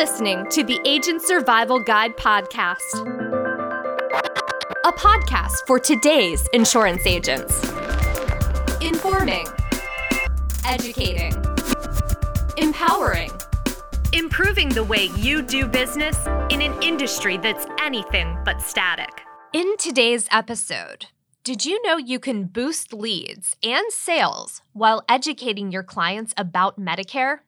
listening to the Agent Survival Guide podcast, a podcast for today's insurance agents. Informing, educating, empowering, improving the way you do business in an industry that's anything but static. In today's episode, did you know you can boost leads and sales while educating your clients about Medicare?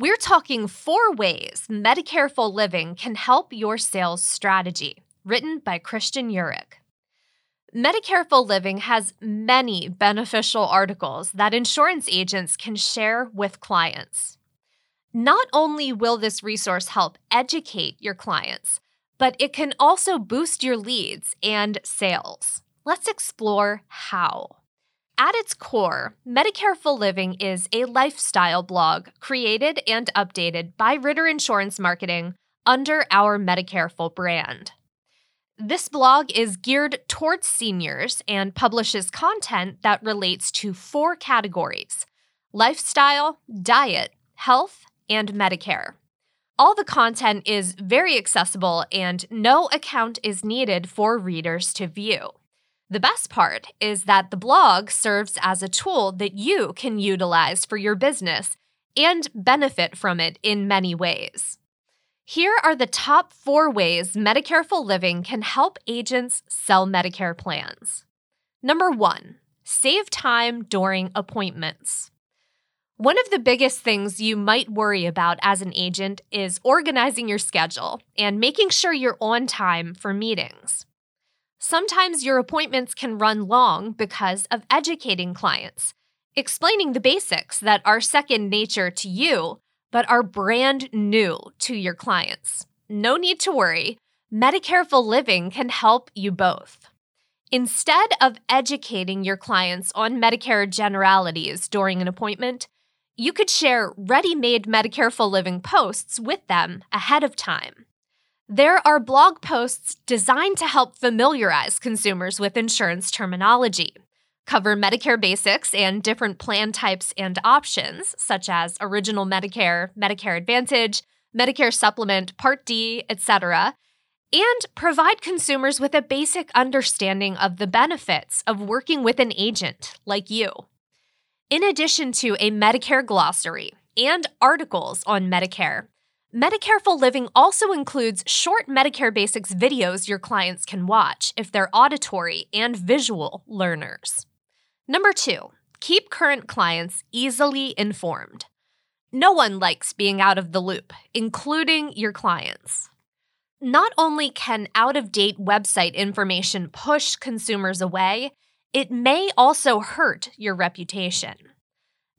We're talking four ways Medicareful Living can help your sales strategy, written by Christian Urich. Medicareful Living has many beneficial articles that insurance agents can share with clients. Not only will this resource help educate your clients, but it can also boost your leads and sales. Let's explore how. At its core, Medicare Living is a lifestyle blog created and updated by Ritter Insurance Marketing under our Medicareful brand. This blog is geared towards seniors and publishes content that relates to four categories lifestyle, diet, health, and Medicare. All the content is very accessible and no account is needed for readers to view. The best part is that the blog serves as a tool that you can utilize for your business and benefit from it in many ways. Here are the top four ways Medicareful Living can help agents sell Medicare plans. Number one, save time during appointments. One of the biggest things you might worry about as an agent is organizing your schedule and making sure you're on time for meetings. Sometimes your appointments can run long because of educating clients, explaining the basics that are second nature to you, but are brand new to your clients. No need to worry, Medicareful Living can help you both. Instead of educating your clients on Medicare generalities during an appointment, you could share ready made Medicareful Living posts with them ahead of time. There are blog posts designed to help familiarize consumers with insurance terminology, cover Medicare basics and different plan types and options, such as Original Medicare, Medicare Advantage, Medicare Supplement, Part D, etc., and provide consumers with a basic understanding of the benefits of working with an agent like you. In addition to a Medicare glossary and articles on Medicare, Medicareful Living also includes short Medicare Basics videos your clients can watch if they're auditory and visual learners. Number two, keep current clients easily informed. No one likes being out of the loop, including your clients. Not only can out of date website information push consumers away, it may also hurt your reputation.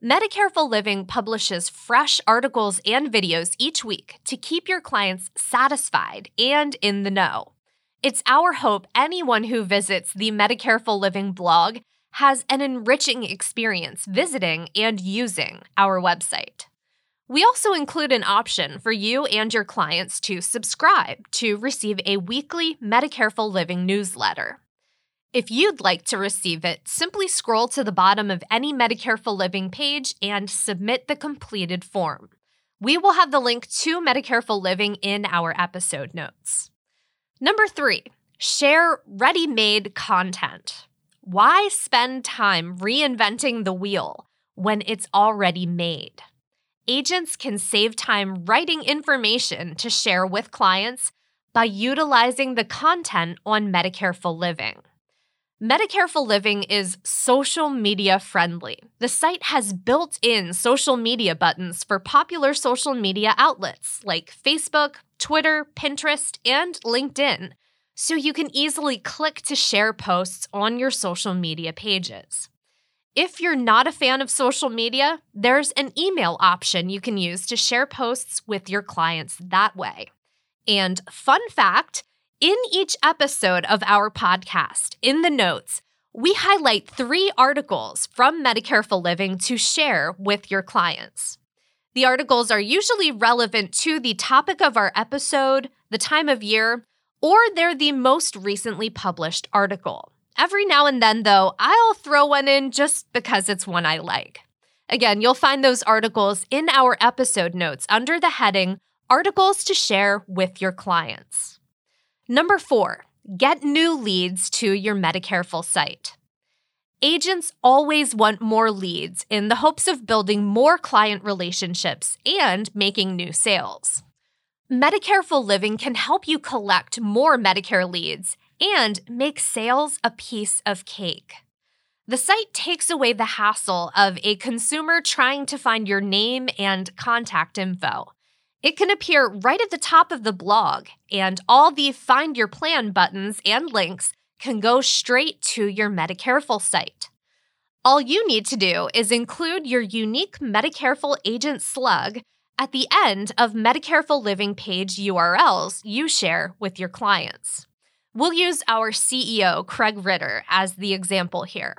Medicareful Living publishes fresh articles and videos each week to keep your clients satisfied and in the know. It's our hope anyone who visits the Medicareful Living blog has an enriching experience visiting and using our website. We also include an option for you and your clients to subscribe to receive a weekly Medicareful Living newsletter. If you'd like to receive it, simply scroll to the bottom of any Medicareful Living page and submit the completed form. We will have the link to Medicareful Living in our episode notes. Number three, share ready made content. Why spend time reinventing the wheel when it's already made? Agents can save time writing information to share with clients by utilizing the content on Medicareful Living. Medicareful Living is social media friendly. The site has built in social media buttons for popular social media outlets like Facebook, Twitter, Pinterest, and LinkedIn, so you can easily click to share posts on your social media pages. If you're not a fan of social media, there's an email option you can use to share posts with your clients that way. And fun fact, in each episode of our podcast, in the notes, we highlight three articles from Medicareful Living to share with your clients. The articles are usually relevant to the topic of our episode, the time of year, or they're the most recently published article. Every now and then, though, I'll throw one in just because it's one I like. Again, you'll find those articles in our episode notes under the heading articles to share with your clients. Number four, get new leads to your Medicareful site. Agents always want more leads in the hopes of building more client relationships and making new sales. Medicareful Living can help you collect more Medicare leads and make sales a piece of cake. The site takes away the hassle of a consumer trying to find your name and contact info. It can appear right at the top of the blog, and all the Find Your Plan buttons and links can go straight to your Medicareful site. All you need to do is include your unique Medicareful agent slug at the end of Medicareful Living page URLs you share with your clients. We'll use our CEO, Craig Ritter, as the example here.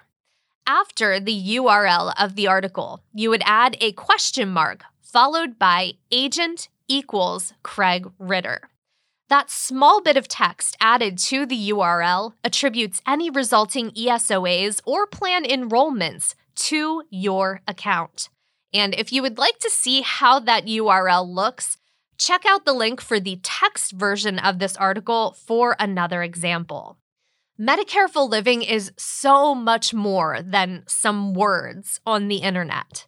After the URL of the article, you would add a question mark followed by agent equals Craig Ritter. That small bit of text added to the URL attributes any resulting ESOAs or plan enrollments to your account. And if you would like to see how that URL looks, check out the link for the text version of this article for another example. Medicareful living is so much more than some words on the internet.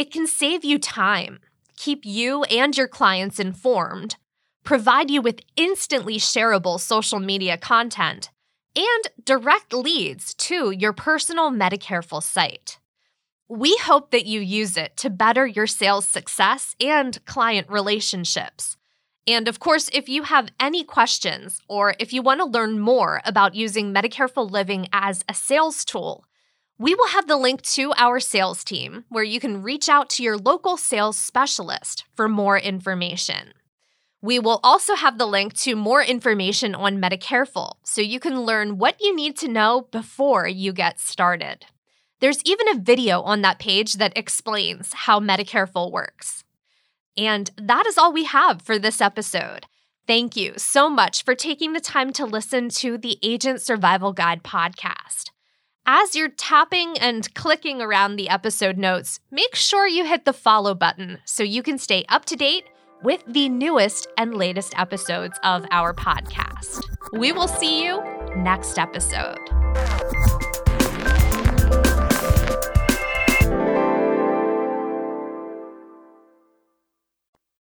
It can save you time, keep you and your clients informed, provide you with instantly shareable social media content, and direct leads to your personal Medicareful site. We hope that you use it to better your sales success and client relationships. And of course, if you have any questions or if you want to learn more about using Medicareful Living as a sales tool, we will have the link to our sales team where you can reach out to your local sales specialist for more information. We will also have the link to more information on Medicareful so you can learn what you need to know before you get started. There's even a video on that page that explains how Medicareful works. And that is all we have for this episode. Thank you so much for taking the time to listen to the Agent Survival Guide podcast. As you're tapping and clicking around the episode notes, make sure you hit the follow button so you can stay up to date with the newest and latest episodes of our podcast. We will see you next episode.